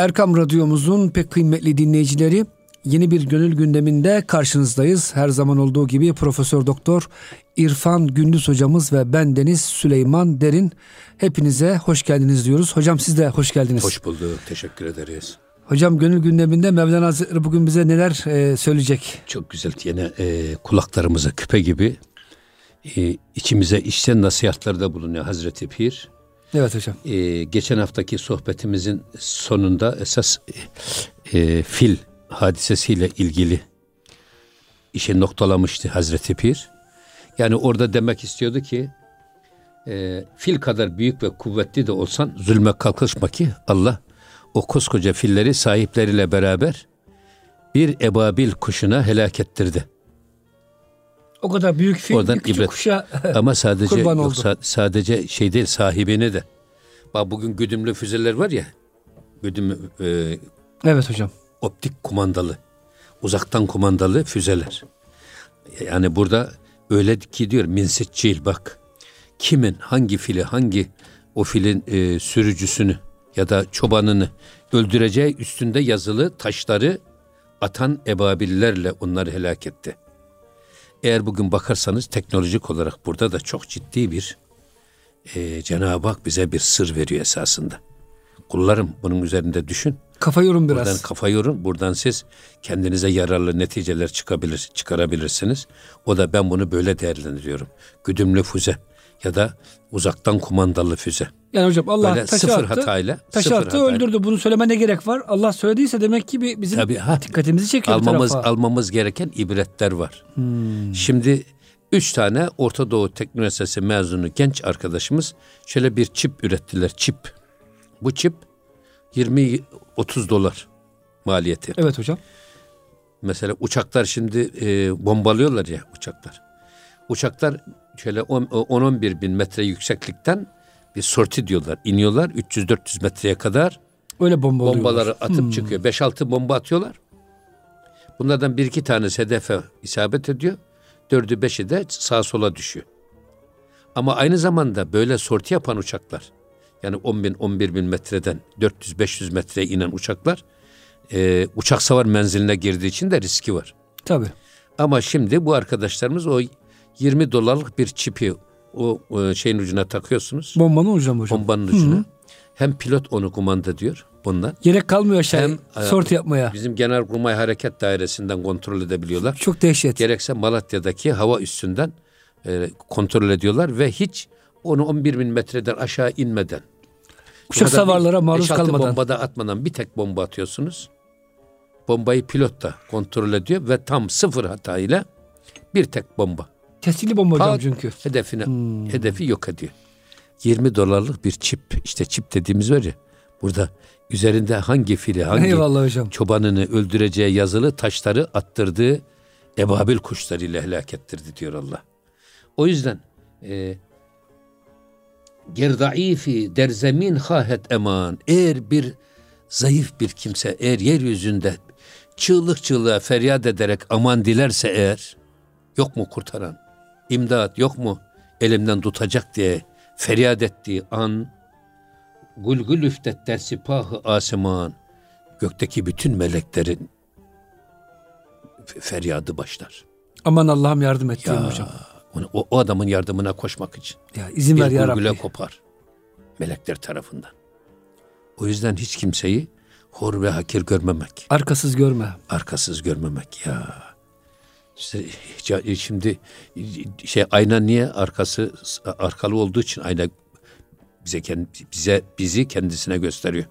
Erkam Radyomuzun pek kıymetli dinleyicileri yeni bir gönül gündeminde karşınızdayız. Her zaman olduğu gibi Profesör Doktor İrfan Gündüz hocamız ve ben Deniz Süleyman Derin hepinize hoş geldiniz diyoruz. Hocam siz de hoş geldiniz. Hoş bulduk. Teşekkür ederiz. Hocam gönül gündeminde Mevlana Hazretleri bugün bize neler e, söyleyecek? Çok güzel. Yine e, kulaklarımıza küpe gibi e, içimize içten nasihatlarda bulunuyor Hazreti Pir. Evet hocam. E, geçen haftaki sohbetimizin sonunda esas e, e, fil hadisesiyle ilgili işe noktalamıştı Hazreti Pir. Yani orada demek istiyordu ki e, fil kadar büyük ve kuvvetli de olsan zulme kalkışma ki Allah o koskoca filleri sahipleriyle beraber bir ebabil kuşuna helak ettirdi. O kadar büyük fil Oradan bir küçük ibret. kuşa Ama sadece kurban yok, oldu. sa- sadece şey değil sahibini de. Bak bugün güdümlü füzeler var ya. Güdümlü e, Evet hocam. optik kumandalı, uzaktan kumandalı füzeler. Yani burada öyle ki diyor minsitçil bak. Kimin hangi fili hangi o filin e, sürücüsünü ya da çobanını öldüreceği üstünde yazılı taşları atan ebabillerle onları helak etti. Eğer bugün bakarsanız teknolojik olarak burada da çok ciddi bir e, Cenab-ı Hak bize bir sır veriyor esasında. Kullarım bunun üzerinde düşün. Kafa yorum biraz. Buradan kafa yorun. Buradan siz kendinize yararlı neticeler çıkabilir, çıkarabilirsiniz. O da ben bunu böyle değerlendiriyorum. Güdümlü füze ya da uzaktan kumandalı füze. yani hocam Allah Böyle taşı sıfır attı. hatayla. Taşı sıfır attı hatayla. öldürdü. Bunu söyleme ne gerek var? Allah söylediyse demek ki bizim Tabii, ha. dikkatimizi çekiyor Almamız, almamız gereken ibretler var. Hmm. Şimdi üç tane Orta Doğu Teknik Üniversitesi mezunu genç arkadaşımız şöyle bir çip ürettiler. Çip. Bu çip 20-30 dolar maliyeti. Evet hocam. Mesela uçaklar şimdi e, bombalıyorlar ya uçaklar. Uçaklar şöyle 10-11 bin metre yükseklikten bir sorti diyorlar. İniyorlar 300-400 metreye kadar Öyle bomba bombaları atıp çıkıyor. 5-6 bomba atıyorlar. Bunlardan bir iki tanesi hedefe isabet ediyor. Dördü beşi de sağa sola düşüyor. Ama aynı zamanda böyle sorti yapan uçaklar yani 10 bin 11 bin metreden 400-500 metreye inen uçaklar e, uçak savar menziline girdiği için de riski var. Tabii. Ama şimdi bu arkadaşlarımız o 20 dolarlık bir çipi o e, şeyin ucuna takıyorsunuz. Bombanın hocam hocam. Bombanın ucuna. Hem pilot onu kumanda diyor bundan. Gerek kalmıyor aşağı Hem, sorti yapmaya. Bizim Genelkurmay Hareket Dairesi'nden kontrol edebiliyorlar. Çok dehşet. Gerekse Malatya'daki hava üssünden e, kontrol ediyorlar ve hiç onu 11 bin metreden aşağı inmeden bir- savarlara maruz kalmadan. bomba da atmadan bir tek bomba atıyorsunuz. Bombayı pilot da kontrol ediyor ve tam sıfır hatayla bir tek bomba. Tesirli bomba hocam çünkü. Hedefini, Hmm. hedefi yok ediyor. 20 dolarlık bir çip. işte çip dediğimiz var ya. Burada üzerinde hangi fili, hangi Eyvallah hocam. çobanını öldüreceği yazılı taşları attırdığı ebabil kuşlarıyla helak ettirdi diyor Allah. O yüzden e, gerdaifi der zemin hahet eman. Eğer bir zayıf bir kimse eğer yeryüzünde çığlık çığlığa feryat ederek aman dilerse eğer yok mu kurtaran? İmdat yok mu elimden tutacak diye feryat ettiği an gulgul üftet der sipahı asiman gökteki bütün meleklerin feryadı başlar. Aman Allah'ım yardım et diyorum hocam. Onu- O, o adamın yardımına koşmak için. Ya izin bir ver ya Rabbi. kopar. Melekler tarafından. O yüzden hiç kimseyi hor ve hakir görmemek. Arkasız görme. Arkasız görmemek ya. Ca- şimdi şey ayna niye arkası arkalı olduğu için ayna bize bize bizi kendisine gösteriyor.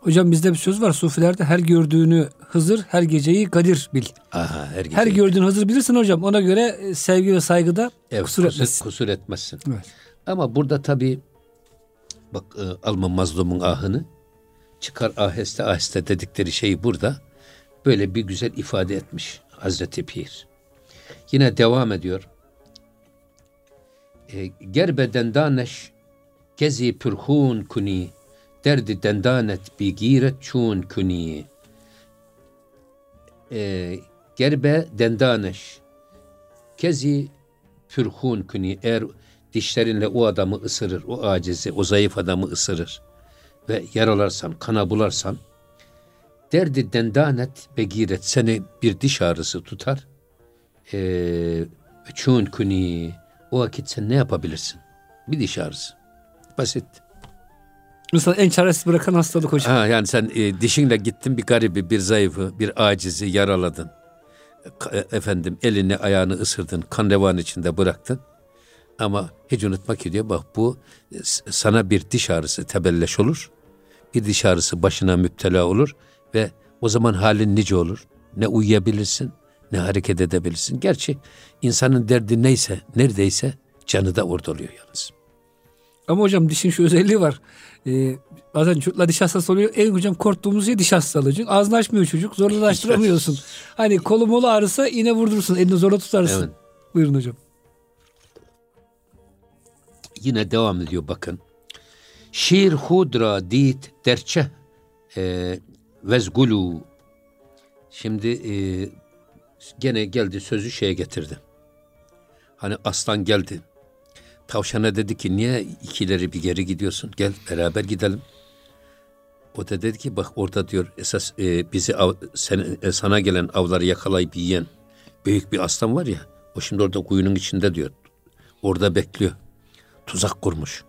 Hocam bizde bir söz var sufilerde her gördüğünü Hızır her geceyi Kadir bil. Aha her gece. Her gördüğünü Hızır bilirsin hocam. Ona göre e, sevgi ve saygıda Evet, kusur etmesin. kusur etmezsin. Evet. Ama burada tabii bak e, alma mazlumun ahını çıkar aheste aheste dedikleri şeyi burada böyle bir güzel ifade etmiş Hazreti Pir. Yine devam ediyor. E, Gerbe dendaneş gezi pürhun kuni derdi dendanet bi giret çun kuni e, gerbe dendaneş kezi pürhun kuni eğer dişlerinle o adamı ısırır, o acizi, o zayıf adamı ısırır ve yaralarsan, kana bularsan Derdi dendanet begiret seni bir diş ağrısı tutar. Ee, çun kuni o vakit sen ne yapabilirsin? Bir diş ağrısı. Basit. Mesela en çaresiz bırakan hastalık hocam. Ha, yani sen e, dişinle gittin bir garibi, bir zayıfı, bir acizi yaraladın. Ka- efendim elini ayağını ısırdın, kan revan içinde bıraktın. Ama hiç unutma ki diyor bak bu e, sana bir diş ağrısı tebelleş olur. Bir diş ağrısı başına müptela olur ve o zaman halin nice olur. Ne uyuyabilirsin ne hareket edebilirsin. Gerçi insanın derdi neyse neredeyse canı da orada oluyor yalnız. Ama hocam dişin şu özelliği var. Ee, bazen çocuklar diş hastası oluyor. En hocam korktuğumuz şey diş hastalığı. Çünkü ağzını açmıyor çocuk. Zorla açtıramıyorsun. hani kolu molu ağrısa iğne vurdurursun. Elini zorla tutarsın. Evet. Buyurun hocam. Yine devam ediyor bakın. Şir hudra dit derçe e, vezgulu. Şimdi e, gene geldi sözü şeye getirdi. Hani aslan geldi. Tavşana dedi ki niye ikileri bir geri gidiyorsun? Gel beraber gidelim. O da dedi ki bak orada diyor esas e, bizi av, sen, e, sana gelen avları yakalayıp yiyen büyük bir aslan var ya. O şimdi orada kuyunun içinde diyor. Orada bekliyor. Tuzak kurmuş.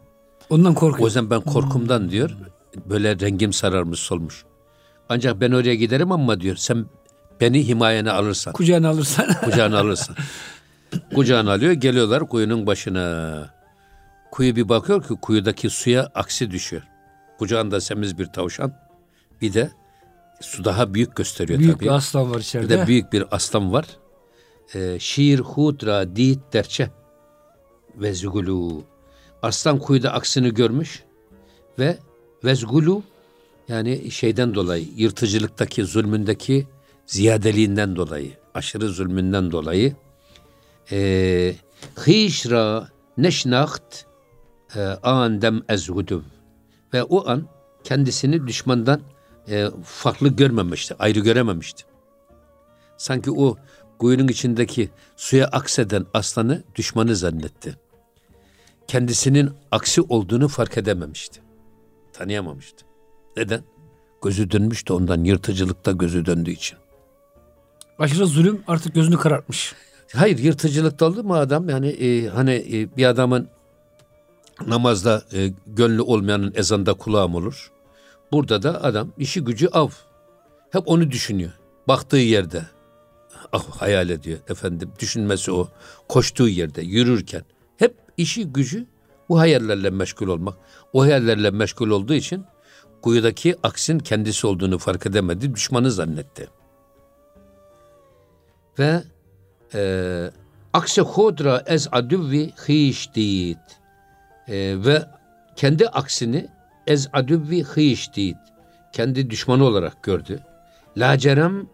Ondan O korkuyor. yüzden ben korkumdan diyor böyle rengim sararmış solmuş. Ancak ben oraya giderim ama diyor sen beni himayene alırsan, Kucağına alırsan. kucağına alırsan. kucağına alıyor geliyorlar kuyunun başına. Kuyu bir bakıyor ki kuyudaki suya aksi düşüyor. Kucağında semiz bir tavşan bir de su daha büyük gösteriyor Büyük tabii. bir aslan var Bir içeride. de büyük bir aslan var. Ee, şiir hudra dit derçe ve zugulu. Aslan kuyuda aksini görmüş ve vezgulu yani şeyden dolayı yırtıcılıktaki zulmündeki ziyadeliğinden dolayı aşırı zulmünden dolayı eee hişra neşnaht e, andem ezhuduv ve o an kendisini düşmandan e, farklı görmemişti, ayrı görememişti. Sanki o kuyunun içindeki suya akseden aslanı düşmanı zannetti. Kendisinin aksi olduğunu fark edememişti. Tanıyamamıştı. Neden? Gözü dönmüştü ondan yırtıcılıkta gözü döndüğü için. Aşırı zulüm artık gözünü karartmış. Hayır yırtıcılıkta oldu mu adam yani e, hani e, bir adamın namazda e, gönlü olmayanın ezanda kulağım olur. Burada da adam işi gücü av. Hep onu düşünüyor. Baktığı yerde ah, hayal ediyor efendim düşünmesi o. Koştuğu yerde yürürken hep işi gücü bu hayallerle meşgul olmak. O hayallerle meşgul olduğu için kuyudaki aksin kendisi olduğunu fark edemedi. Düşmanı zannetti. Ve e, akse hodra ez adüvvi hiş diyit. E, ve kendi aksini ez adüvvi hiş diyit. Kendi düşmanı olarak gördü. Lacerem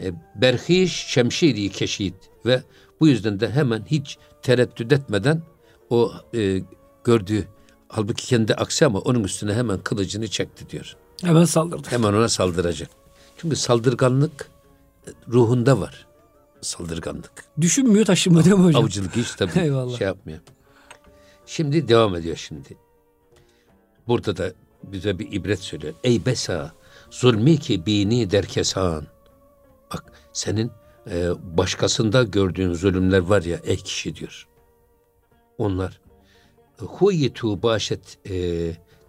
e, berhiş şemşiri keşit. Ve bu yüzden de hemen hiç tereddüt etmeden o e, gördüğü halbuki kendi aksi ama onun üstüne hemen kılıcını çekti diyor. Hemen saldırdı. Hemen ona saldıracak. Çünkü saldırganlık e, ruhunda var. Saldırganlık. Düşünmüyor taşınmıyor değil mi hocam? Avcılık hiç tabii Eyvallah. şey yapmıyor. Şimdi devam ediyor şimdi. Burada da bize bir ibret söylüyor. Ey besa zulmi ki bini derkesan. Bak senin e, başkasında gördüğün zulümler var ya ey kişi diyor. Onlar huyitu başet e,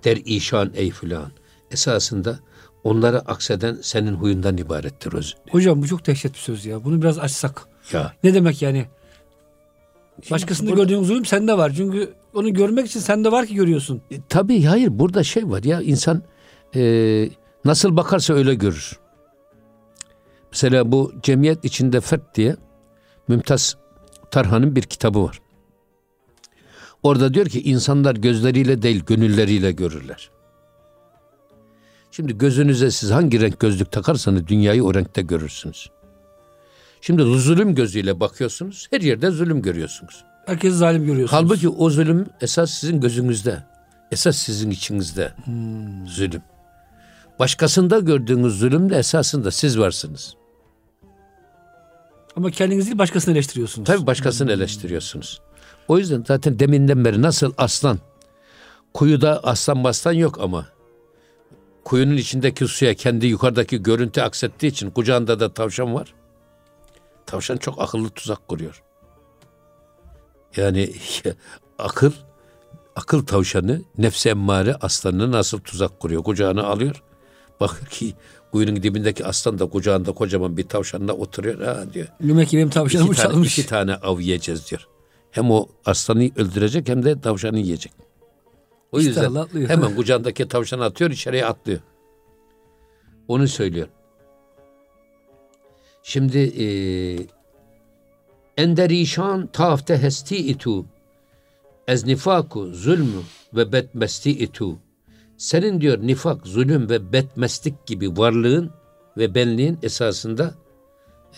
der işan ey filan. Esasında onlara akseden senin huyundan ibarettir. Hocam bu çok dehşet bir söz ya. Bunu biraz açsak. Ya Ne demek yani? Başkasında burada- gördüğün zulüm sende var. Çünkü onu görmek için sende var ki görüyorsun. E, tabii hayır burada şey var ya insan e, nasıl bakarsa öyle görür. Mesela bu cemiyet içinde fert diye Mümtaz Tarhan'ın bir kitabı var. Orada diyor ki insanlar gözleriyle değil gönülleriyle görürler. Şimdi gözünüze siz hangi renk gözlük takarsanız dünyayı o renkte görürsünüz. Şimdi zulüm gözüyle bakıyorsunuz her yerde zulüm görüyorsunuz. Herkesi zalim görüyorsunuz. Halbuki o zulüm esas sizin gözünüzde. Esas sizin içinizde. Zulüm. Başkasında gördüğünüz zulüm de esasında siz varsınız. Ama kendinizi değil başkasını eleştiriyorsunuz. Tabii başkasını eleştiriyorsunuz. O yüzden zaten deminden beri nasıl aslan, kuyuda aslan bastan yok ama kuyunun içindeki suya kendi yukarıdaki görüntü aksettiği için kucağında da tavşan var. Tavşan çok akıllı tuzak kuruyor. Yani akıl akıl tavşanı nefse emmare aslanını nasıl tuzak kuruyor. Kucağına alıyor. Bakıyor ki kuyunun dibindeki aslan da kucağında kocaman bir tavşanla oturuyor. Ha diyor. Demek ki benim tavşanımı iki tane, çalmış. iki tane av yiyeceğiz diyor. Hem o aslanı öldürecek hem de tavşanı yiyecek. O İşte yüzden atlıyor. hemen kucağındaki tavşanı atıyor içeriye atlıyor. Onu söylüyor. Şimdi e, enderişan tafte hesti itu ez nifaku zulmü ve betmesti itu senin diyor nifak, zulüm ve betmeslik gibi varlığın ve benliğin esasında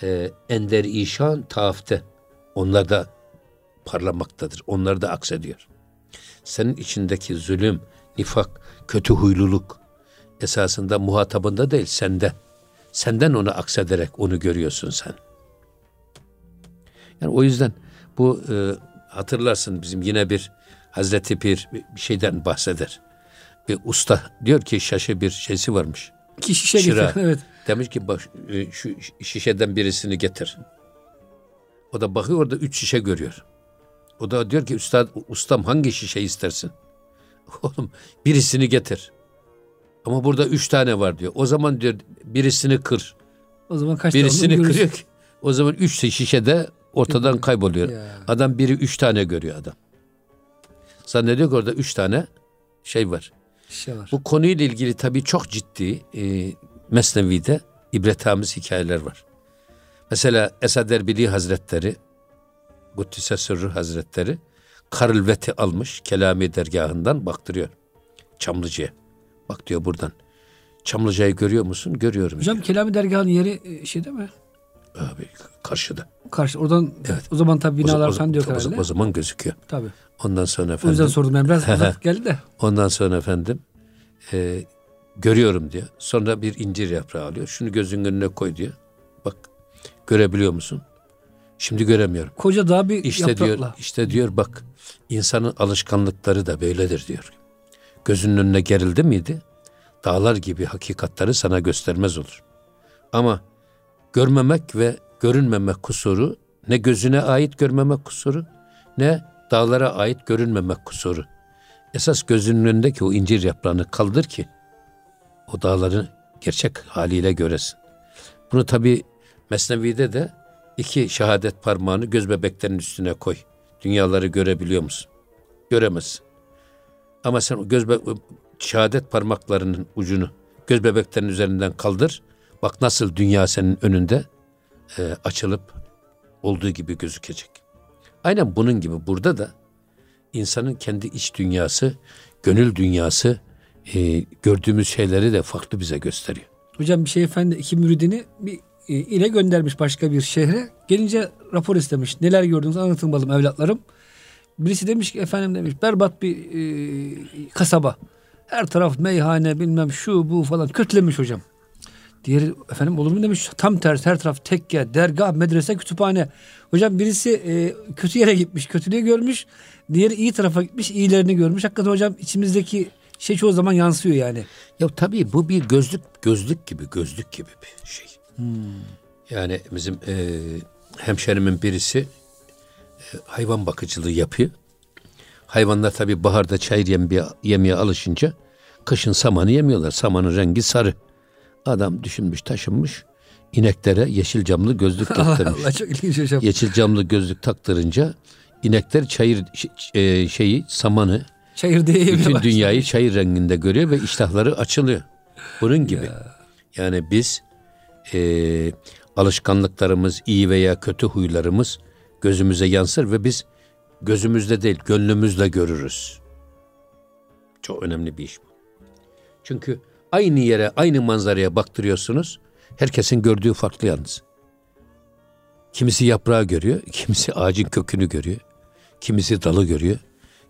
e, ender işan taafte. Onlar da parlamaktadır. Onlar da aksediyor. Senin içindeki zulüm, nifak, kötü huyluluk esasında muhatabında değil sende. Senden onu aksederek onu görüyorsun sen. Yani o yüzden bu e, hatırlarsın bizim yine bir Hazreti Pir bir şeyden bahseder. Bir usta diyor ki şaşı bir şeysi varmış. İki şişe Şıra. getir. Evet. Demiş ki bak e, şu şişeden birisini getir. O da bakıyor orada üç şişe görüyor. O da diyor ki üstad ustam hangi şişe istersin? Oğlum birisini getir. Ama burada üç tane var diyor. O zaman diyor birisini kır. O zaman kaç tane Birisini olduğunu kırıyor ki. O zaman üç şişe de ortadan kayboluyor. Ya. Adam biri üç tane görüyor adam. Zannediyor ki orada üç tane şey var. Şişe var. Bu konuyla ilgili tabii çok ciddi e, Mesnevi'de ibretamiz hikayeler var. Mesela Esad Erbili Hazretleri, Kuddise Sırrı Hazretleri Karılveti almış Kelami dergahından baktırıyor Çamlıca'ya. Bak diyor buradan. Çamlıca'yı görüyor musun? Görüyorum. Hocam Kelami dergahının yeri e, şey değil mi? diyor. Abi karşıda. Karşı oradan Evet. o zaman tabii O, binalar o- falan diyor o- o- herhalde. o zaman gözüküyor. Tabii. Ondan sonra O efendim. yüzden sordum ben biraz uzak geldi de. Ondan sonra efendim e, görüyorum diyor. Sonra bir incir yaprağı alıyor. Şunu gözün önüne koy diyor. Bak görebiliyor musun? Şimdi göremiyorum. Koca daha bir İşte yaprakla. diyor, işte diyor bak insanın alışkanlıkları da böyledir diyor. Gözünün önüne gerildi miydi? Dağlar gibi hakikatleri sana göstermez olur. Ama görmemek ve görünmemek kusuru ne gözüne ait görmemek kusuru ne dağlara ait görünmemek kusuru. Esas gözünün önündeki o incir yaprağını kaldır ki o dağları gerçek haliyle göresin. Bunu tabi Mesnevi'de de iki şehadet parmağını göz bebeklerinin üstüne koy. Dünyaları görebiliyor musun? Göremezsin. Ama sen göz şehadet parmaklarının ucunu göz bebeklerinin üzerinden kaldır. Bak nasıl dünya senin önünde e, açılıp olduğu gibi gözükecek. Aynen bunun gibi burada da insanın kendi iç dünyası, gönül dünyası e, gördüğümüz şeyleri de farklı bize gösteriyor. Hocam bir şey efendi iki müridini bir ile göndermiş başka bir şehre. Gelince rapor istemiş. Neler gördünüz anlatın bakalım evlatlarım. Birisi demiş ki efendim demiş berbat bir e, kasaba. Her taraf meyhane bilmem şu bu falan kötülemiş hocam. Diğeri efendim olur mu demiş tam tersi her taraf tekke, dergah, medrese, kütüphane. Hocam birisi e, kötü yere gitmiş, kötülüğü görmüş. Diğeri iyi tarafa gitmiş, iyilerini görmüş. Hakikaten hocam içimizdeki şey çoğu zaman yansıyor yani. Ya tabii bu bir gözlük gözlük gibi gözlük gibi bir şey. Yani bizim e, hemşerimin birisi e, hayvan bakıcılığı yapıyor. Hayvanlar tabii baharda çayır yemeye, yemeye alışınca kışın samanı yemiyorlar. Samanın rengi sarı. Adam düşünmüş taşınmış ineklere yeşil camlı gözlük taktırmış. Allah çok ilginç hocam. yeşil camlı gözlük taktırınca inekler çayır e, şeyi samanı Çayır diye bütün yemiyorlar. dünyayı çayır renginde görüyor ve iştahları açılıyor. Bunun gibi. Yani biz e, alışkanlıklarımız, iyi veya kötü huylarımız gözümüze yansır ve biz gözümüzde değil gönlümüzle görürüz. Çok önemli bir iş bu. Çünkü aynı yere, aynı manzaraya baktırıyorsunuz. Herkesin gördüğü farklı yalnız. Kimisi yaprağı görüyor, kimisi ağacın kökünü görüyor, kimisi dalı görüyor,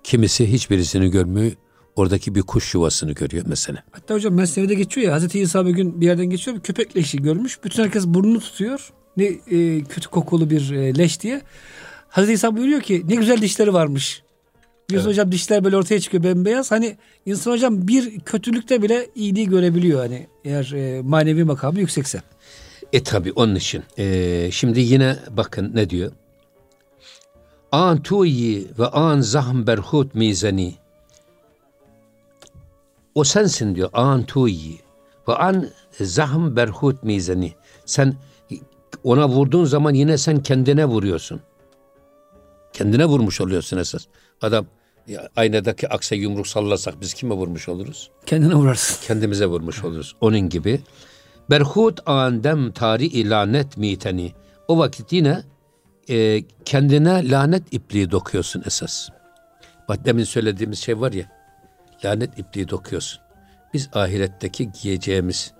kimisi hiçbirisini görmüyor, oradaki bir kuş yuvasını görüyor mesela. Hatta hocam Mesnevi'de geçiyor ya Hazreti İsa bir gün bir yerden geçiyor bir köpek leşi görmüş. Bütün herkes burnunu tutuyor. Ne e, kötü kokulu bir e, leş diye. Hazreti İsa buyuruyor ki ne güzel dişleri varmış. Biliyorsun evet. hocam dişler böyle ortaya çıkıyor bembeyaz. Hani insan hocam bir kötülükte bile iyiliği görebiliyor hani eğer e, manevi makamı yüksekse. E tabi onun için. E, şimdi yine bakın ne diyor? An tuyi ve an zahm berhut mizani. O sensin diyor. An tuyi ve an zahm berhut mizani. Sen ona vurduğun zaman yine sen kendine vuruyorsun. Kendine vurmuş oluyorsun esas. Adam ya, aynadaki akse yumruk sallasak biz kime vurmuş oluruz? Kendine vurarsın. Kendimize vurmuş oluruz. Onun gibi. Berhut andem tari lanet miteni. O vakit yine e, kendine lanet ipliği dokuyorsun esas. Bak demin söylediğimiz şey var ya. Lanet ipliği dokuyorsun. Biz ahiretteki giyeceğimiz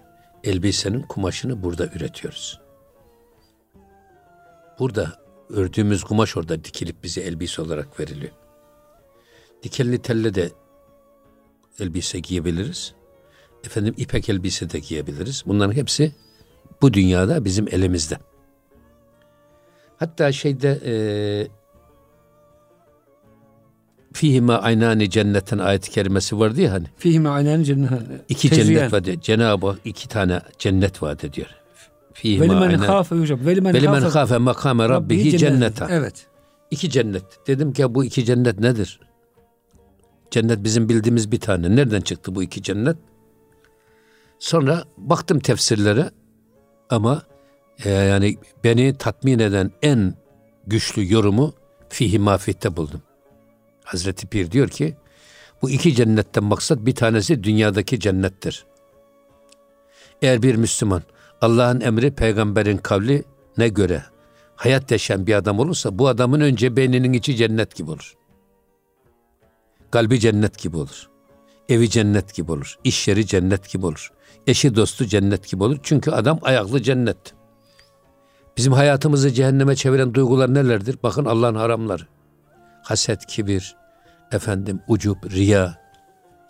elbisenin kumaşını burada üretiyoruz. Burada ördüğümüz kumaş orada dikilip bize elbise olarak veriliyor. Dikenli telle de elbise giyebiliriz. Efendim ipek elbise de giyebiliriz. Bunların hepsi bu dünyada bizim elimizde. Hatta şeyde e, Fihime aynani cennetten ayet-i kerimesi vardı ya hani. Fihime aynani cennet. İki cennet var diyor. Cenab-ı Hak iki tane cennet vaat ediyor. Fihime Velimen aynen. hafe hocam. Velimen, Velimen hafe makame rabbihi cenneta. Evet. İki cennet. Dedim ki bu iki cennet nedir? Cennet bizim bildiğimiz bir tane. Nereden çıktı bu iki cennet? Sonra baktım tefsirlere ama e, yani beni tatmin eden en güçlü yorumu fihi mafihte buldum. Hazreti Pir diyor ki bu iki cennetten maksat bir tanesi dünyadaki cennettir. Eğer bir Müslüman Allah'ın emri peygamberin kavli ne göre hayat yaşayan bir adam olursa bu adamın önce beyninin içi cennet gibi olur. Kalbi cennet gibi olur. Evi cennet gibi olur. İş yeri cennet gibi olur. Eşi dostu cennet gibi olur. Çünkü adam ayaklı cennet. Bizim hayatımızı cehenneme çeviren duygular nelerdir? Bakın Allah'ın haramları. Haset, kibir, efendim ucup, riya,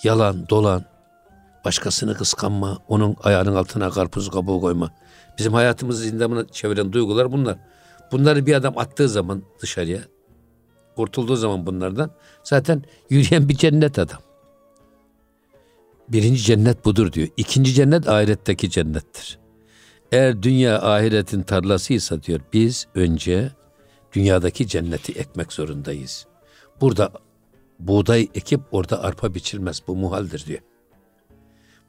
yalan, dolan, başkasını kıskanma, onun ayağının altına karpuz kabuğu koyma. Bizim hayatımızı zindanına çeviren duygular bunlar. Bunları bir adam attığı zaman dışarıya, kurtulduğu zaman bunlardan zaten yürüyen bir cennet adam. Birinci cennet budur diyor. İkinci cennet ahiretteki cennettir. Eğer dünya ahiretin tarlasıysa diyor biz önce dünyadaki cenneti ekmek zorundayız. Burada buğday ekip orada arpa biçilmez. Bu muhaldir diyor.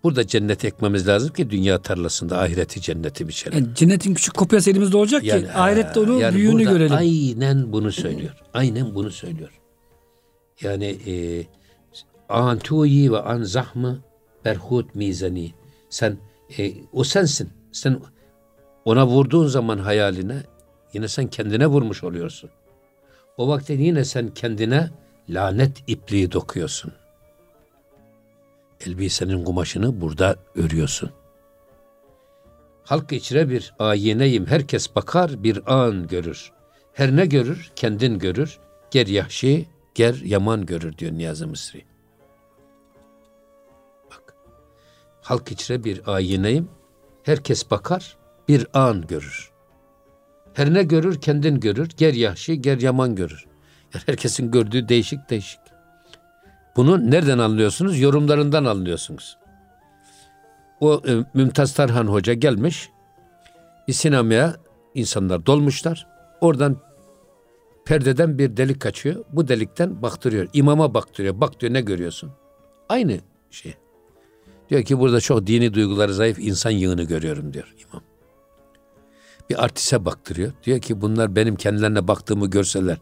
Burada cenneti ekmemiz lazım ki dünya tarlasında ahireti cenneti biçelim. Yani cennetin küçük kopyası elimizde olacak yani, ki ahirette onun yani büyüğünü görelim. Aynen bunu söylüyor. Aynen bunu söylüyor. Yani e, antuyi ve an zahmı berhut mizani. Sen e, o sensin. Sen ona vurduğun zaman hayaline yine sen kendine vurmuş oluyorsun. O vakti yine sen kendine lanet ipliği dokuyorsun. Elbisenin kumaşını burada örüyorsun. Halk içre bir ayineyim herkes bakar bir an görür. Her ne görür kendin görür. Ger yahşi ger yaman görür diyor Niyazi Mısri. Bak halk içre bir ayineyim herkes bakar bir an görür. Her ne görür kendin görür. Ger yahşi ger yaman görür. Yani herkesin gördüğü değişik değişik. Bunu nereden anlıyorsunuz? Yorumlarından anlıyorsunuz. O e, Mümtaz Tarhan Hoca gelmiş. Sinemaya insanlar dolmuşlar. Oradan perdeden bir delik kaçıyor. Bu delikten baktırıyor. İmama baktırıyor. Bak diyor ne görüyorsun? Aynı şey. Diyor ki burada çok dini duyguları zayıf insan yığını görüyorum diyor imam. Bir artise baktırıyor. Diyor ki bunlar benim kendilerine baktığımı görseler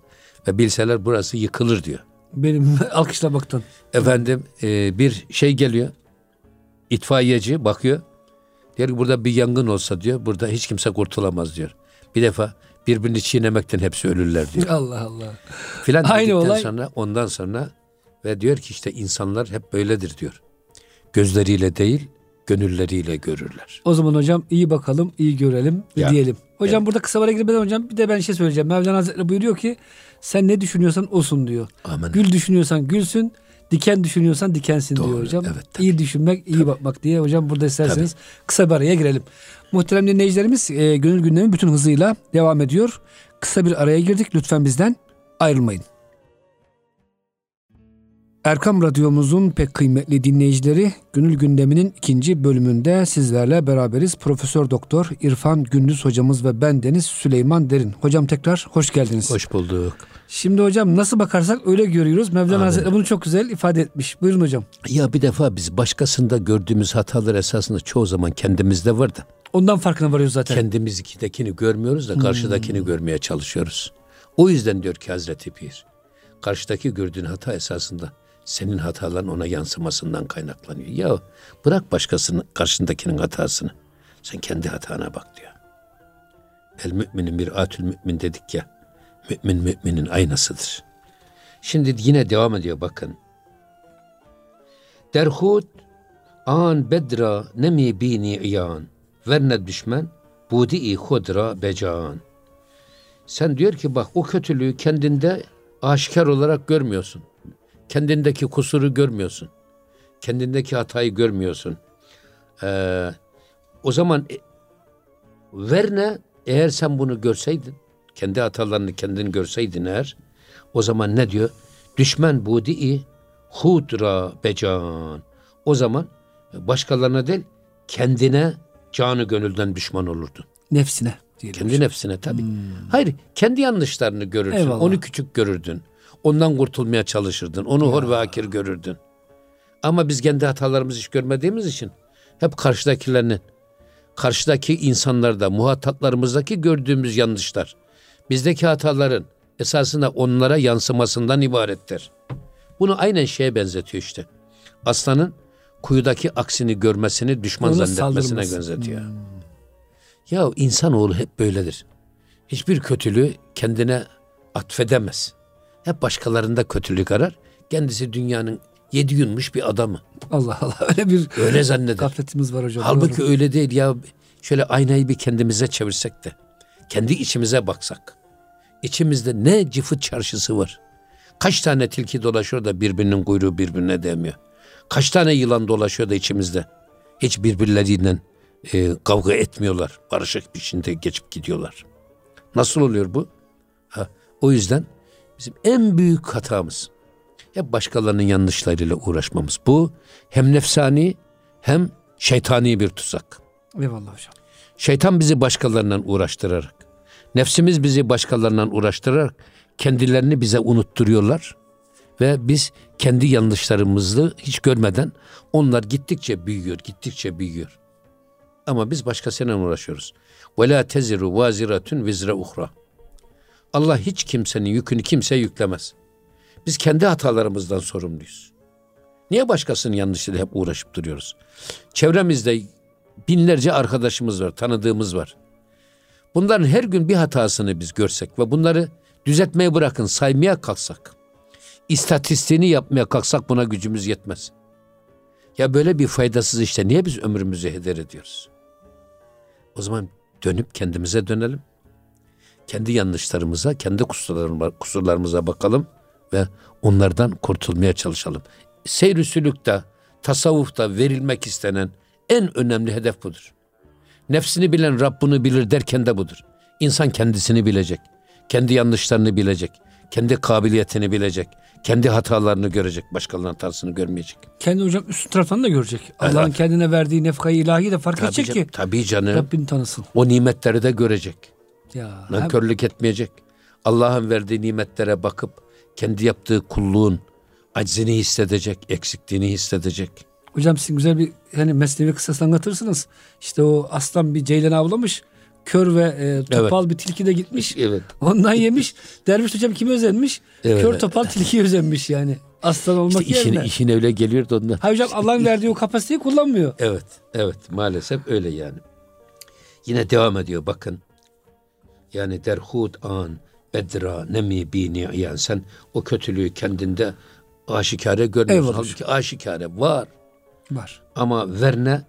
ve bilseler burası yıkılır diyor. Benim alkışlamaktan. Efendim e, bir şey geliyor. İtfaiyeci bakıyor. Diyor ki burada bir yangın olsa diyor burada hiç kimse kurtulamaz diyor. Bir defa birbirini çiğnemekten hepsi ölürler diyor. Allah Allah. Filan Aynı olay. sonra ondan sonra ve diyor ki işte insanlar hep böyledir diyor. Gözleriyle değil gönülleriyle görürler. O zaman hocam iyi bakalım, iyi görelim ya, diyelim. Hocam evet. burada kısa bara girmeden hocam bir de ben şey söyleyeceğim. Mevlana Hazretleri buyuruyor ki sen ne düşünüyorsan olsun diyor. Amin. Gül düşünüyorsan gülsün, diken düşünüyorsan dikensin Doğru, diyor hocam. Evet, tabii. iyi düşünmek, iyi tabii. bakmak diye hocam burada isterseniz tabii. kısa bir araya girelim. Muhterem dinleyicilerimiz e, gönül gündemi bütün hızıyla devam ediyor. Kısa bir araya girdik. Lütfen bizden ayrılmayın. Erkam Radyomuzun pek kıymetli dinleyicileri Gönül Gündemi'nin ikinci bölümünde sizlerle beraberiz. Profesör Doktor İrfan Gündüz hocamız ve ben Deniz Süleyman Derin. Hocam tekrar hoş geldiniz. Hoş bulduk. Şimdi hocam nasıl bakarsak öyle görüyoruz. Mevlana Amin. Hazretleri bunu çok güzel ifade etmiş. Buyurun hocam. Ya bir defa biz başkasında gördüğümüz hatalar esasında çoğu zaman kendimizde var da. Ondan farkına varıyoruz zaten. Kendimizdekini görmüyoruz da karşıdakini hmm. görmeye çalışıyoruz. O yüzden diyor ki Hazreti Pir, karşıdaki gördüğün hata esasında senin hataların ona yansımasından kaynaklanıyor. Ya bırak başkasının karşındakinin hatasını. Sen kendi hatana bak diyor. El müminin bir atül mümin dedik ya. Mümin müminin aynasıdır. Şimdi yine devam ediyor bakın. Derhut an bedra nemi bini iyan. Verne düşmen budi hudra becan. Sen diyor ki bak o kötülüğü kendinde aşikar olarak görmüyorsun. Kendindeki kusuru görmüyorsun. Kendindeki hatayı görmüyorsun. Ee, o zaman e, verne eğer sen bunu görseydin, kendi hatalarını kendin görseydin eğer, o zaman ne diyor? Düşman budi'i hudra becan. O zaman başkalarına değil, kendine canı gönülden düşman olurdun. Nefsine. Kendi nefsine tabii. Hmm. Hayır, kendi yanlışlarını görürsün. Eyvallah. Onu küçük görürdün. Ondan kurtulmaya çalışırdın. Onu hor ve akir görürdün. Ama biz kendi hatalarımızı hiç görmediğimiz için hep karşıdakilerinin, karşıdaki insanlarda, muhataplarımızdaki gördüğümüz yanlışlar, bizdeki hataların esasında onlara yansımasından ibarettir. Bunu aynen şeye benzetiyor işte. Aslanın kuyudaki aksini görmesini düşman Ona zannetmesine benzetiyor. Hmm. Ya insanoğlu hep böyledir. Hiçbir kötülüğü kendine atfedemez. Hep başkalarında kötülük arar. Kendisi dünyanın yedi yunmuş bir adamı. Allah Allah öyle bir öyle zanneder. Gafletimiz var hocam. Halbuki doğru. öyle değil ya. Şöyle aynayı bir kendimize çevirsek de. Kendi içimize baksak. İçimizde ne cıfıt çarşısı var. Kaç tane tilki dolaşıyor da birbirinin kuyruğu birbirine değmiyor. Kaç tane yılan dolaşıyor da içimizde. Hiç birbirleriyle e, kavga etmiyorlar. Barışık biçimde geçip gidiyorlar. Nasıl oluyor bu? Ha, o yüzden Bizim en büyük hatamız hep başkalarının yanlışlarıyla uğraşmamız. Bu hem nefsani hem şeytani bir tuzak. Eyvallah hocam. Şeytan bizi başkalarından uğraştırarak, nefsimiz bizi başkalarından uğraştırarak kendilerini bize unutturuyorlar ve biz kendi yanlışlarımızı hiç görmeden onlar gittikçe büyüyor, gittikçe büyüyor. Ama biz başkasıyla uğraşıyoruz. Ve la teziru vaziratun vizre uhra. Allah hiç kimsenin yükünü kimseye yüklemez. Biz kendi hatalarımızdan sorumluyuz. Niye başkasının yanlışıyla hep uğraşıp duruyoruz? Çevremizde binlerce arkadaşımız var, tanıdığımız var. Bunların her gün bir hatasını biz görsek ve bunları düzeltmeye bırakın, saymaya kalksak, istatistiğini yapmaya kalksak buna gücümüz yetmez. Ya böyle bir faydasız işte niye biz ömrümüzü heder ediyoruz? O zaman dönüp kendimize dönelim kendi yanlışlarımıza, kendi kusurlarımıza bakalım ve onlardan kurtulmaya çalışalım. Seyr-i sülükte, tasavvufta verilmek istenen en önemli hedef budur. Nefsini bilen Rabbini bilir derken de budur. İnsan kendisini bilecek, kendi yanlışlarını bilecek, kendi kabiliyetini bilecek, kendi hatalarını görecek, başkalarının hatasını görmeyecek. Kendi hocam üst tarafını da görecek. Allah'ın evet. kendine verdiği nefkayı ilahi de fark tabii edecek canım, ki. Tabii canım. Rabbini tanısın. O nimetleri de görecek. Ya, Nankörlük hem... etmeyecek. Allah'ın verdiği nimetlere bakıp kendi yaptığı kulluğun aczini hissedecek, eksikliğini hissedecek. Hocam siz güzel bir hani mesnevi kısası anlatırsınız. İşte o aslan bir ceylan avlamış. Kör ve e, topal evet. bir tilki de gitmiş. Evet. Ondan yemiş. Derviş hocam kimi özenmiş? Evet. Kör topal tilkiyi özenmiş yani. Aslan olmak işte işine, yerine. İşine öyle geliyordu ondan. Ha hocam Allah'ın verdiği o kapasiteyi kullanmıyor. Evet. Evet. Maalesef öyle yani. Yine devam ediyor bakın. Yani derhud an bedra nemi bini yani sen o kötülüğü kendinde aşikare görmüyorsun. Halbuki aşikare var. Var. Ama verne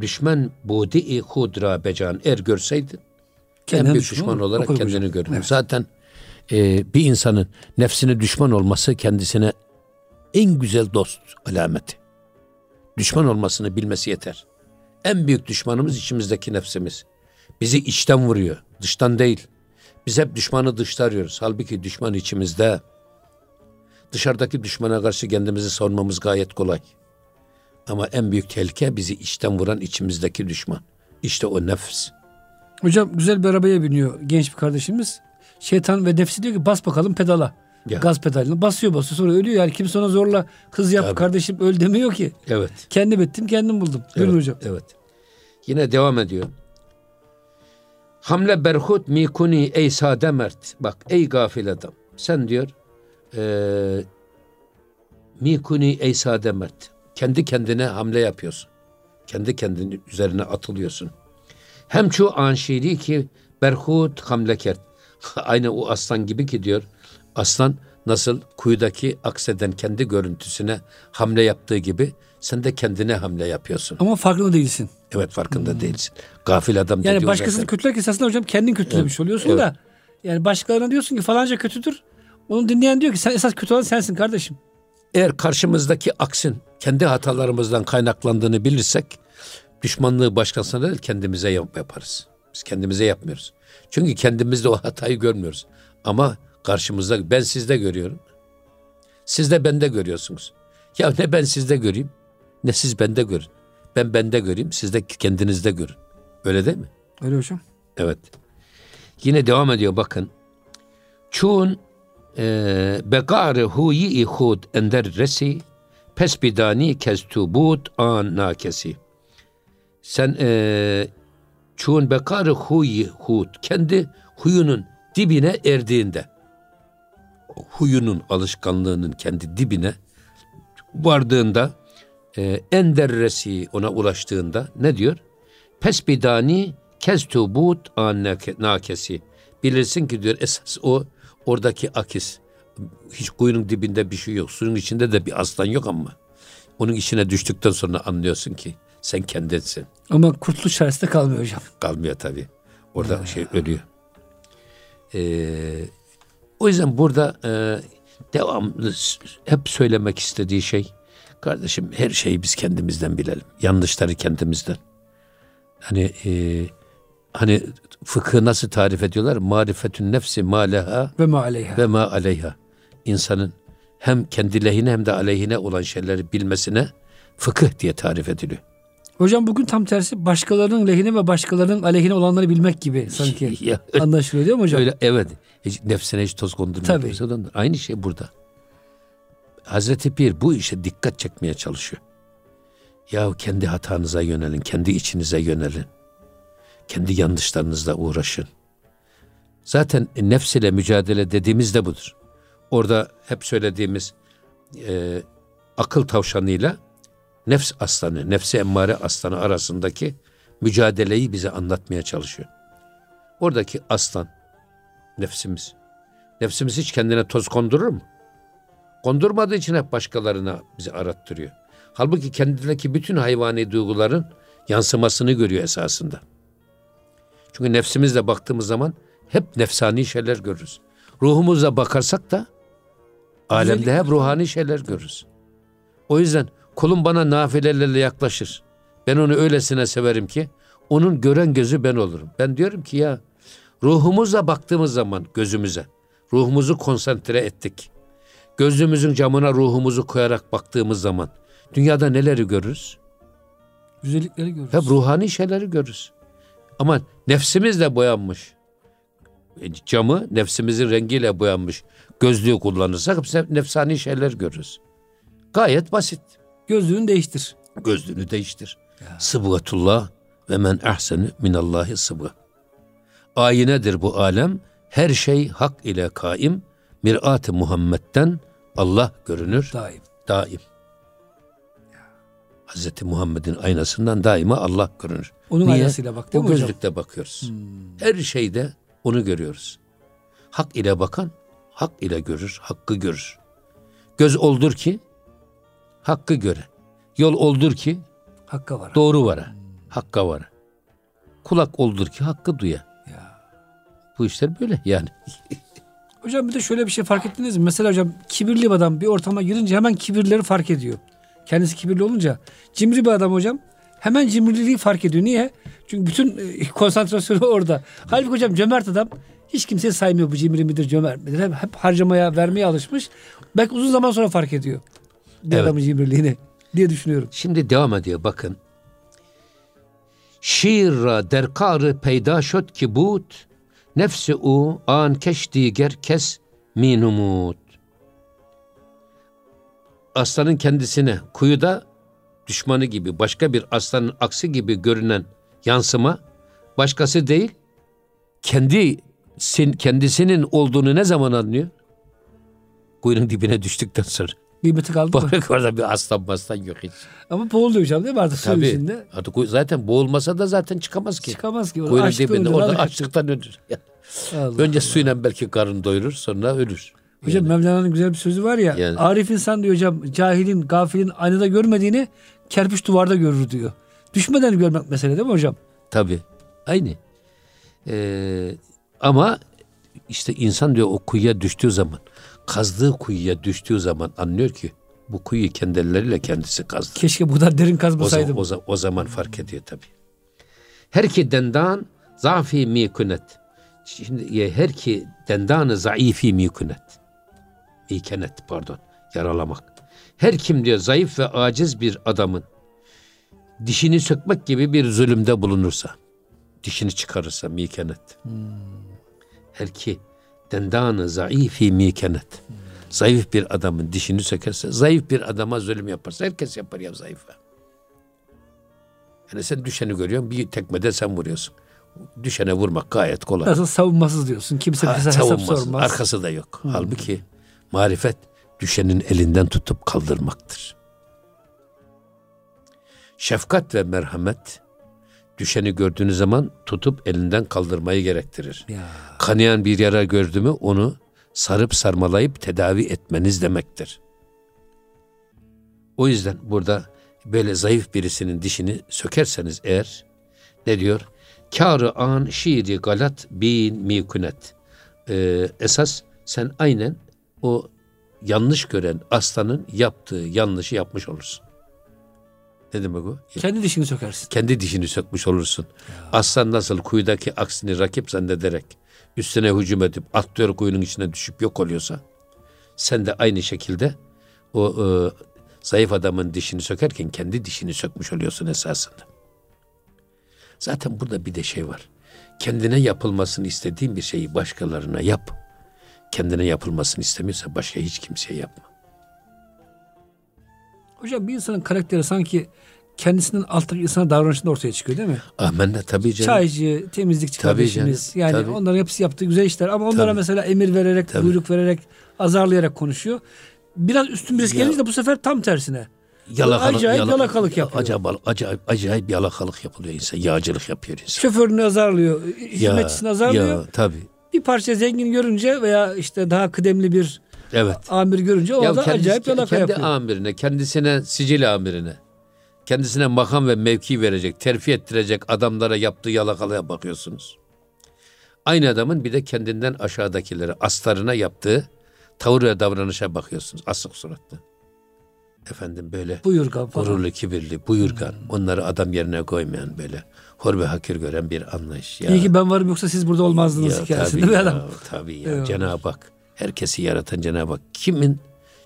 düşman budi hudra becan er görseydin Kendine en büyük düşman, düşman olarak kendini görürdün. Evet. Zaten e, bir insanın nefsine düşman olması kendisine en güzel dost alameti. Düşman olmasını bilmesi yeter. En büyük düşmanımız içimizdeki nefsimiz. Bizi içten vuruyor, dıştan değil. Biz hep düşmanı dışta arıyoruz. Halbuki düşman içimizde. Dışarıdaki düşmana karşı kendimizi savunmamız gayet kolay. Ama en büyük tehlike bizi içten vuran içimizdeki düşman. İşte o nefs. Hocam güzel bir arabaya biniyor genç bir kardeşimiz. Şeytan ve nefsi diyor ki bas bakalım pedala. Ya. Gaz pedalını basıyor basıyor sonra ölüyor yani kimse ona zorla kız yap Tabii. kardeşim öl demiyor ki. Evet. Kendim ettim kendim buldum. Evet, hocam. Evet. Yine devam ediyor. Hamle berhut mikuni ey sade mert. Bak ey gafil adam. Sen diyor e, mikuni ey sade mert. Kendi kendine hamle yapıyorsun. Kendi kendinin üzerine atılıyorsun. Hem şu anşiri ki berhut hamlekert. Aynı o aslan gibi ki diyor. Aslan nasıl kuyudaki akseden kendi görüntüsüne hamle yaptığı gibi sen de kendine hamle yapıyorsun. Ama farkında değilsin. Evet farkında hmm. değilsin. Gafil adam Yani başkasını kötülerek esasında hocam kendin kötülemiş evet. oluyorsun evet. da. Yani başkalarına diyorsun ki falanca kötüdür. Onu dinleyen diyor ki sen esas kötü olan sensin kardeşim. Eğer karşımızdaki aksin kendi hatalarımızdan kaynaklandığını bilirsek düşmanlığı başkasına değil kendimize yaparız. Biz kendimize yapmıyoruz. Çünkü kendimizde o hatayı görmüyoruz. Ama karşımızda ben sizde görüyorum. Siz de bende görüyorsunuz. Ya ne ben sizde göreyim ne siz bende görün. Ben bende göreyim siz de kendinizde görün. Öyle değil mi? Öyle hocam. Evet. Yine devam ediyor bakın. Çun e, begarı huyi ihud ender resi pes bidani kestubut an nakesi. Sen e, çun bekarı huyi hud kendi huyunun dibine erdiğinde huyunun alışkanlığının kendi dibine vardığında e, enderresi ona ulaştığında ne diyor? Pesbidani keztubut an nakesi. Bilirsin ki diyor esas o oradaki akis. Hiç kuyunun dibinde bir şey yok. Suyun içinde de bir aslan yok ama. Onun içine düştükten sonra anlıyorsun ki sen kendinsin. Ama kurtuluş çaresinde kalmıyor hocam. Kalmıyor tabii. Orada ha. şey ölüyor. Ee, o yüzden burada e, devamlı hep söylemek istediği şey kardeşim her şeyi biz kendimizden bilelim. Yanlışları kendimizden. Hani e, hani fıkıh nasıl tarif ediyorlar? Marifetün nefsi ma leha ve ma aleyha. Ve ma aleyha. İnsanın hem kendi lehine hem de aleyhine olan şeyleri bilmesine fıkıh diye tarif ediliyor. Hocam bugün tam tersi başkalarının lehine ve başkalarının aleyhine olanları bilmek gibi sanki ya, anlaşılıyor değil mi hocam? Öyle, evet. Hiç, nefsine hiç toz kondurmuyor. Tabii. Aynı şey burada. Hazreti Pir bu işe dikkat çekmeye çalışıyor. Ya kendi hatanıza yönelin, kendi içinize yönelin. Kendi yanlışlarınızla uğraşın. Zaten nefs ile mücadele dediğimiz de budur. Orada hep söylediğimiz e, akıl tavşanıyla nefs aslanı, nefsi emmare aslanı arasındaki mücadeleyi bize anlatmaya çalışıyor. Oradaki aslan nefsimiz. Nefsimiz hiç kendine toz kondurur mu? Kondurmadığı için hep başkalarına bizi arattırıyor. Halbuki kendindeki bütün hayvani duyguların yansımasını görüyor esasında. Çünkü nefsimizle baktığımız zaman hep nefsani şeyler görürüz. Ruhumuzla bakarsak da alemde hep ruhani şeyler görürüz. O yüzden kulum bana nafilelerle yaklaşır. Ben onu öylesine severim ki onun gören gözü ben olurum. Ben diyorum ki ya ruhumuzla baktığımız zaman gözümüze ruhumuzu konsantre ettik. Gözlüğümüzün camına ruhumuzu koyarak baktığımız zaman dünyada neleri görürüz? Güzellikleri görürüz. Hep ruhani şeyleri görürüz. Ama nefsimizle boyanmış. E, camı nefsimizin rengiyle boyanmış. Gözlüğü kullanırsak hep nefsani şeyler görürüz. Gayet basit. Gözlüğünü değiştir. Gözlüğünü değiştir. Sıbgatullah ve men ahsenu minallahi sıbga. Ayinedir bu alem. Her şey hak ile kaim. Mirat-ı Muhammed'den Allah görünür. Daim. Daim. Hazreti Muhammed'in aynasından daima Allah görünür. Onun Niye? aynasıyla bak değil o mi hocam? bakıyoruz. Hmm. Her şeyde onu görüyoruz. Hak ile bakan hak ile görür, hakkı görür. Göz oldur ki hakkı göre. Yol oldur ki hakka vara. Doğru vara. Hmm. Hakka vara. Kulak oldur ki hakkı duya. Ya. Bu işler böyle yani. Hocam bir de şöyle bir şey fark ettiniz mi? Mesela hocam kibirli bir adam bir ortama girince hemen kibirleri fark ediyor. Kendisi kibirli olunca. Cimri bir adam hocam hemen cimriliği fark ediyor. Niye? Çünkü bütün e, konsantrasyonu orada. Halbuki hocam cömert adam Hiç kimse saymıyor bu cimri midir, cömert midir. Hep, hep harcamaya, vermeye alışmış. Belki uzun zaman sonra fark ediyor. Bir Evet. adamın cimriliğini diye düşünüyorum. Şimdi devam ediyor bakın. Şiir ra der karı peyda şöt ki but, nefsi u an keş diger kes minumut. Aslanın kendisine kuyuda düşmanı gibi başka bir aslanın aksi gibi görünen yansıma başkası değil kendi sin, kendisinin olduğunu ne zaman anlıyor? Kuyunun dibine düştükten sonra. Kıymeti kaldı mı? Bak orada bir aslan maslan yok hiç. Ama boğuluyor hocam değil mi artık suyun Tabii. içinde? Artık o zaten boğulmasa da zaten çıkamaz ki. Çıkamaz ki. Kuyunun Açlıktan dibinde ölür, orada abi. açlıktan ölür. Allah Önce Allah. suyla belki karın doyurur sonra ölür. Hocam Mevlana'nın güzel bir sözü var ya. Yani- Arif insan diyor hocam cahilin, gafilin aynada görmediğini kerpiç duvarda görür diyor. Düşmeden görmek mesele değil mi hocam? Tabii. Aynı. Ee, ama işte insan diyor o kuyuya düştüğü zaman kazdığı kuyuya düştüğü zaman anlıyor ki bu kuyuyu kendi elleriyle kendisi kazdı. Keşke bu kadar derin O, kazmasaydım. o, za- o zaman fark ediyor tabii. Her ki dendan zafi mikunet. Şimdi ya her ki dendanı zayıfi mikunet. Mikenet pardon. Yaralamak. Her kim diyor zayıf ve aciz bir adamın dişini sökmek gibi bir zulümde bulunursa, dişini çıkarırsa mikenet. Her ki dendanı zayıfi mikenet. Zayıf bir adamın dişini sökerse, zayıf bir adama zulüm yaparsa, herkes yapar ya zayıfa. Yani sen düşeni görüyorsun, bir tekmede sen vuruyorsun. Düşene vurmak gayet kolay. Nasıl savunmasız diyorsun. Kimse Ha, bize hesap sormaz. Arkası da yok. Halbuki marifet düşenin elinden tutup kaldırmaktır. Şefkat ve merhamet düşeni gördüğünüz zaman tutup elinden kaldırmayı gerektirir. Ya. Kanayan bir yara gördü mü onu sarıp sarmalayıp tedavi etmeniz demektir. O yüzden burada böyle zayıf birisinin dişini sökerseniz eğer ne diyor? Kârı an şiiri galat bin mikunet. Ee, esas sen aynen o yanlış gören aslanın yaptığı yanlışı yapmış olursun. Ne demek o? Kendi dişini sökersin. kendi dişini sökmüş olursun. Aslan nasıl kuyudaki aksini rakip zannederek üstüne hücum edip atlıyor kuyunun içine düşüp yok oluyorsa sen de aynı şekilde o e, zayıf adamın dişini sökerken kendi dişini sökmüş oluyorsun esasında. Zaten burada bir de şey var. Kendine yapılmasını istediğin bir şeyi başkalarına yap. Kendine yapılmasını istemiyorsa başka hiç kimseye yapma. Hocam bir insanın karakteri sanki kendisinden alttaki insana davranışında ortaya çıkıyor değil mi? Amenna tabii canım. Çaycı, temizlikçi Tabii kardeşimiz. canım, Yani tabii. onların hepsi yaptığı güzel işler ama onlara Tabii. mesela emir vererek, Tabii. buyruk vererek, azarlayarak konuşuyor. Biraz üstün birisi gelince de bu sefer tam tersine. Yalakalık, Acayip yala- yalakalık yapıyor. Acayip, acayip, acayip yalakalık yapılıyor insan. Yağcılık yapıyor insan. Şoförünü azarlıyor, hizmetçisini azarlıyor. Ya tabii. Bir parça zengin görünce veya işte daha kıdemli bir Evet. amir görünce o Ya da kendisi- acayip yalaka kendi yapıyor. amirine, kendisine sicil amirine, kendisine makam ve mevki verecek, terfi ettirecek adamlara yaptığı yalakalığa bakıyorsunuz. Aynı adamın bir de kendinden aşağıdakilere, aslarına yaptığı tavır ve davranışa bakıyorsunuz. Asık suratlı. Efendim böyle Buyurgan falan. gururlu, kibirli, buyurgan, onları adam yerine koymayan böyle hor ve hakir gören bir anlayış. Ya. İyi ki ben varım yoksa siz burada olmazdınız Ya hikayesinde tabii bir ya, adam. tabii ya. Eyvallah. Cenab-ı Hak, herkesi yaratan Cenab-ı Hak kimin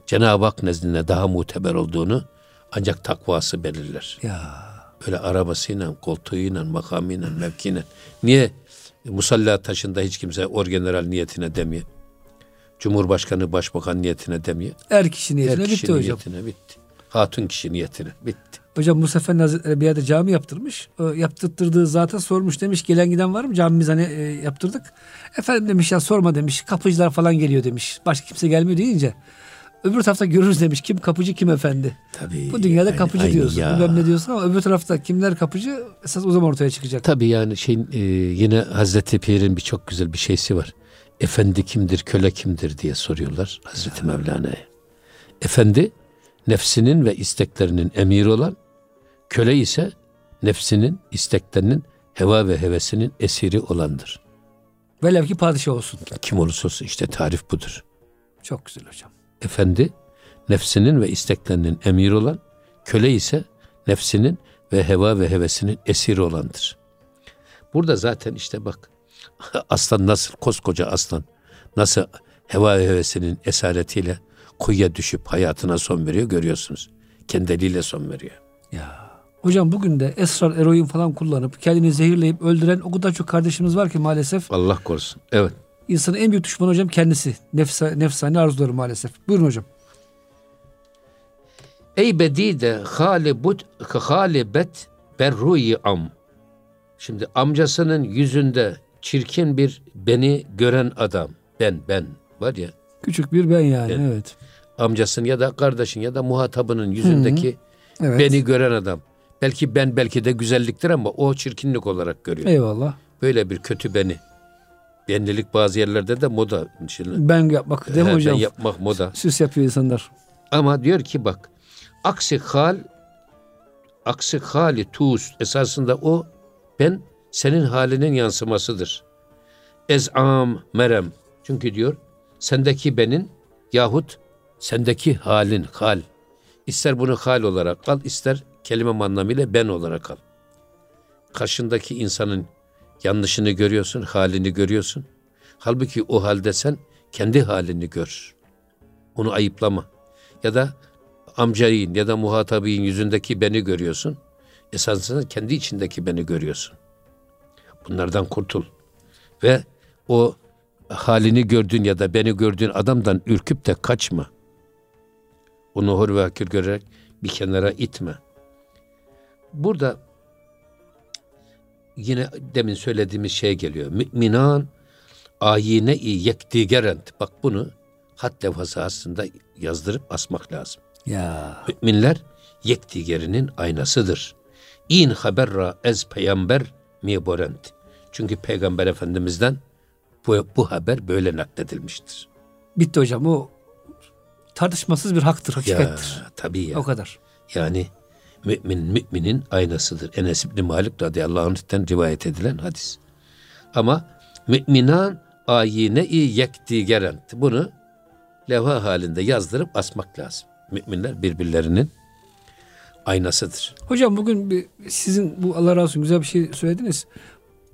Cenab-ı Hak nezdinde daha muteber olduğunu ancak takvası belirler. Ya Böyle arabasıyla, koltuğuyla, makamıyla, mevkiyle. Niye musalla taşında hiç kimse orgeneral niyetine demiyor? Cumhurbaşkanı, başbakan niyetine demiyor. er kişi niyetine kişi bitti hocam. niyetine bitti. Hatun kişi niyetine bitti. Hocam Musa Efendi Hazretleri bir yerde cami yaptırmış. O yaptırttığı zata sormuş demiş gelen giden var mı? Camimiz hani e, yaptırdık. Efendim demiş ya sorma demiş. Kapıcılar falan geliyor demiş. Başka kimse gelmiyor deyince. Öbür tarafta görürüz demiş. Kim kapıcı kim efendi. Tabii. Bu dünyada aynı- kapıcı aynı diyorsun. ya. Bilmem ne diyorsun ama öbür tarafta kimler kapıcı esas o zaman ortaya çıkacak. Tabii yani şeyin e, yine Hazreti Pir'in bir çok güzel bir şeysi var. Efendi kimdir, köle kimdir diye soruyorlar Hazreti Mevlana'ya. Efendi nefsinin ve isteklerinin emiri olan, köle ise nefsinin, isteklerinin, heva ve hevesinin esiri olandır. Velev ki padişah olsun. Kim olursa olsun işte tarif budur. Çok güzel hocam. Efendi nefsinin ve isteklerinin emiri olan, köle ise nefsinin ve heva ve hevesinin esiri olandır. Burada zaten işte bak aslan nasıl koskoca aslan nasıl heva hevesinin esaretiyle kuyuya düşüp hayatına son veriyor görüyorsunuz. Kendi eliyle son veriyor. Ya. Hocam bugün de esrar, eroin falan kullanıp kendini zehirleyip öldüren o kadar çok kardeşimiz var ki maalesef. Allah korusun. Evet. İnsanın en büyük düşmanı hocam kendisi. Nefsa, nefsani arzuları maalesef. Buyurun hocam. Ey bedide halibut halibet berruyi am. Şimdi amcasının yüzünde çirkin bir beni gören adam. Ben ben var ya. Küçük bir ben yani Ben. evet. Amcasın ya da kardeşin ya da muhatabının yüzündeki Evet. beni gören adam. Belki ben belki de güzelliktir ama o çirkinlik olarak görüyor. Eyvallah. Böyle bir kötü beni. Benlilik bazı yerlerde de moda. Şimdi, Ben yapmak değil mi ben hocam? yapmak moda. Süs yapıyor insanlar. Ama diyor ki bak aksi hal aksi hali tuğus esasında o ben senin halinin yansımasıdır. Ez'am merem. Çünkü diyor sendeki benin yahut sendeki halin hal. İster bunu hal olarak al ister kelime anlamıyla ben olarak al. Karşındaki insanın yanlışını görüyorsun, halini görüyorsun. Halbuki o halde sen kendi halini gör. Onu ayıplama. Ya da amcayın ya da muhatabın yüzündeki beni görüyorsun. Esasında kendi içindeki beni görüyorsun. Bunlardan kurtul. Ve o halini gördüğün ya da beni gördüğün adamdan ürküp de kaçma. Onu hor ve hakir görerek bir kenara itme. Burada yine demin söylediğimiz şey geliyor. Müminan ayine-i yekdigerent. Bak bunu hat levhası aslında yazdırıp asmak lazım. Ya. Müminler yekdigerinin aynasıdır. İn haberra ez peygamber mi borent. Çünkü peygamber efendimizden bu, bu haber böyle nakledilmiştir. Bitti hocam o tartışmasız bir haktır, hakikattir. Ya tabii ya. O kadar. Yani mümin müminin aynasıdır. Enes İbni Malik radıyallahu anh'ten rivayet edilen hadis. Ama müminan ayine-i yekdigerent. Bunu levha halinde yazdırıp asmak lazım. Müminler birbirlerinin aynasıdır. Hocam bugün bir, sizin bu Allah razı olsun güzel bir şey söylediniz.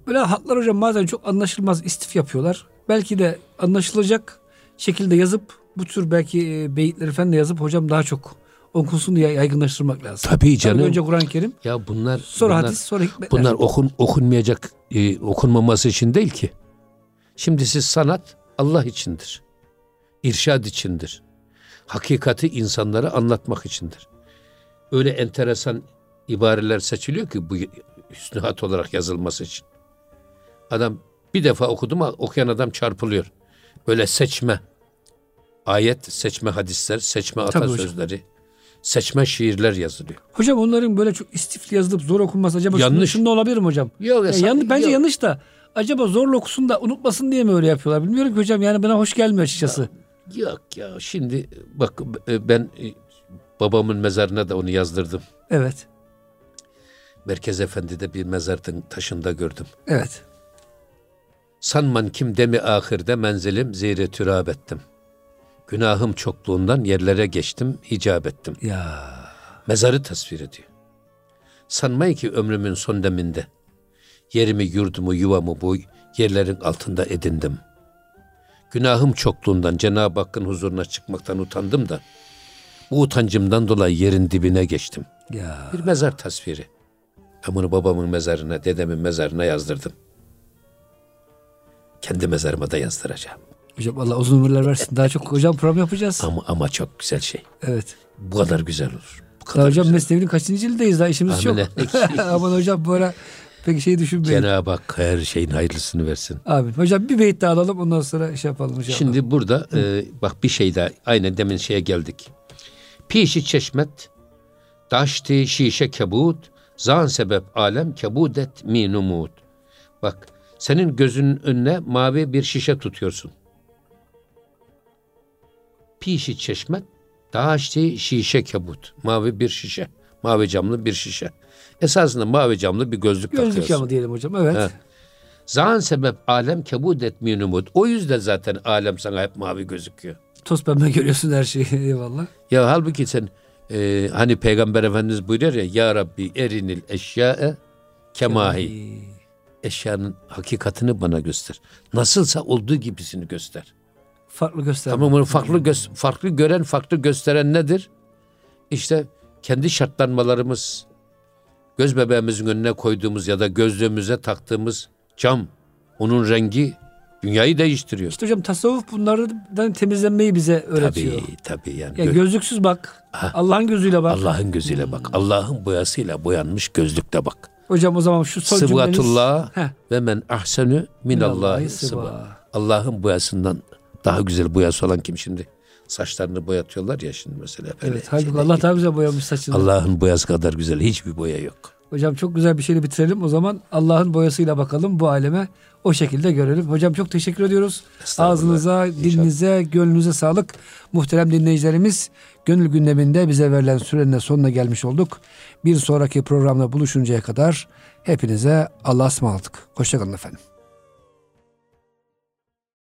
Böyle hatlar hocam bazen çok anlaşılmaz istif yapıyorlar. Belki de anlaşılacak şekilde yazıp bu tür belki e, beyitleri falan da yazıp hocam daha çok okunsun diye yaygınlaştırmak lazım. Tabii canım. önce Kur'an-ı Kerim, Ya bunlar sonra bunlar, hadis, sonra hikmetler. bunlar okun okunmayacak e, okunmaması için değil ki. Şimdi siz sanat Allah içindir. İrşad içindir. Hakikati insanlara anlatmak içindir. Öyle enteresan ibareler seçiliyor ki bu hüsnü hat olarak yazılması için. Adam bir defa okudu mu okuyan adam çarpılıyor. Böyle seçme ayet, seçme hadisler, seçme Tabii hocam. Seçme şiirler yazılıyor. Hocam onların böyle çok istifli yazılıp zor okunması acaba Yanlış. şunda olabilir mi hocam? Yok, Ya esa- yan- bence yok. yanlış da acaba zorla okusun da unutmasın diye mi öyle yapıyorlar? Bilmiyorum ki hocam yani bana hoş gelmiyor açıkçası. Yok ya şimdi bak e, ben e, babamın mezarına da onu yazdırdım. Evet. Merkez Efendi'de bir mezarın taşında gördüm. Evet. Sanman kim demi ahirde menzilim zire türab ettim. Günahım çokluğundan yerlere geçtim, icap ettim. Ya. Mezarı tasvir ediyor. Sanmayın ki ömrümün son deminde yerimi, yurdumu, yuvamı bu yerlerin altında edindim. Günahım çokluğundan Cenab-ı Hakk'ın huzuruna çıkmaktan utandım da bu utancımdan dolayı yerin dibine geçtim. Ya. Bir mezar tasviri. Ben bunu babamın mezarına, dedemin mezarına yazdırdım. Kendi mezarıma da yazdıracağım. Hocam Allah uzun ömürler versin. Daha çok hocam program yapacağız. Ama ama çok güzel şey. Evet. Bu kadar güzel olur. Bu Daha kadar hocam güzel. mesleğinin kaçıncı yıldayız daha işimiz Amin. çok. Aman hocam bu ara pek şey düşünmeyin. Cenab-ı Hak her şeyin hayırlısını versin. Amin. Hocam bir beyit daha alalım ondan sonra şey yapalım inşallah. Şimdi burada e, bak bir şey daha aynen demin şeye geldik. Pişi çeşmet daşti şişe kebut zan sebep alem kebudet mi numut. Bak senin gözünün önüne mavi bir şişe tutuyorsun. Pişi çeşmet daşti şişe kebut. Mavi bir şişe. Mavi camlı bir şişe. Esasında mavi camlı bir gözlük, Gözlük takıyorsun. camı diyelim hocam. Evet. Ha. Zan sebep alem kebud etmiyor umut. O yüzden zaten alem sana hep mavi gözüküyor. Toz pembe görüyorsun her şeyi. Eyvallah. Ya halbuki sen e, hani Peygamber Efendimiz buyuruyor ya Ya Rabbi erinil eşyae kemahi. eşyanın hakikatini bana göster. Nasılsa olduğu gibisini göster. Farklı göster. Tamam bunu farklı gö- farklı gören, farklı gösteren nedir? İşte kendi şartlanmalarımız, göz bebeğimizin önüne koyduğumuz ya da gözlüğümüze taktığımız cam, onun rengi dünyayı değiştiriyor. İşte hocam tasavvuf bunlardan temizlenmeyi bize öğretiyor. Tabii tabii yani. Ya gö- gözlüksüz bak. Allah'ın gözüyle bak. Allah'ın gözüyle bak. Allah'ın boyasıyla boyanmış gözlükte bak. Hocam o zaman şu son cümleniz. Sıvatullah Heh. ve men ahsenü minallahi sıva. Allah'ın boyasından daha güzel boyası olan kim şimdi? Saçlarını boyatıyorlar ya şimdi mesela. böyle Evet halbuki Allah daha güzel boyamış saçını. Allah'ın boyası kadar güzel hiçbir boya yok. Hocam çok güzel bir şeyle bitirelim. O zaman Allah'ın boyasıyla bakalım bu aleme. O şekilde görelim. Hocam çok teşekkür ediyoruz. Ağzınıza, İnşallah. dilinize, gönlünüze sağlık. Muhterem dinleyicilerimiz gönül gündeminde bize verilen sürenin sonuna gelmiş olduk. Bir sonraki programda buluşuncaya kadar hepinize Allah'a ısmarladık. Hoşçakalın efendim.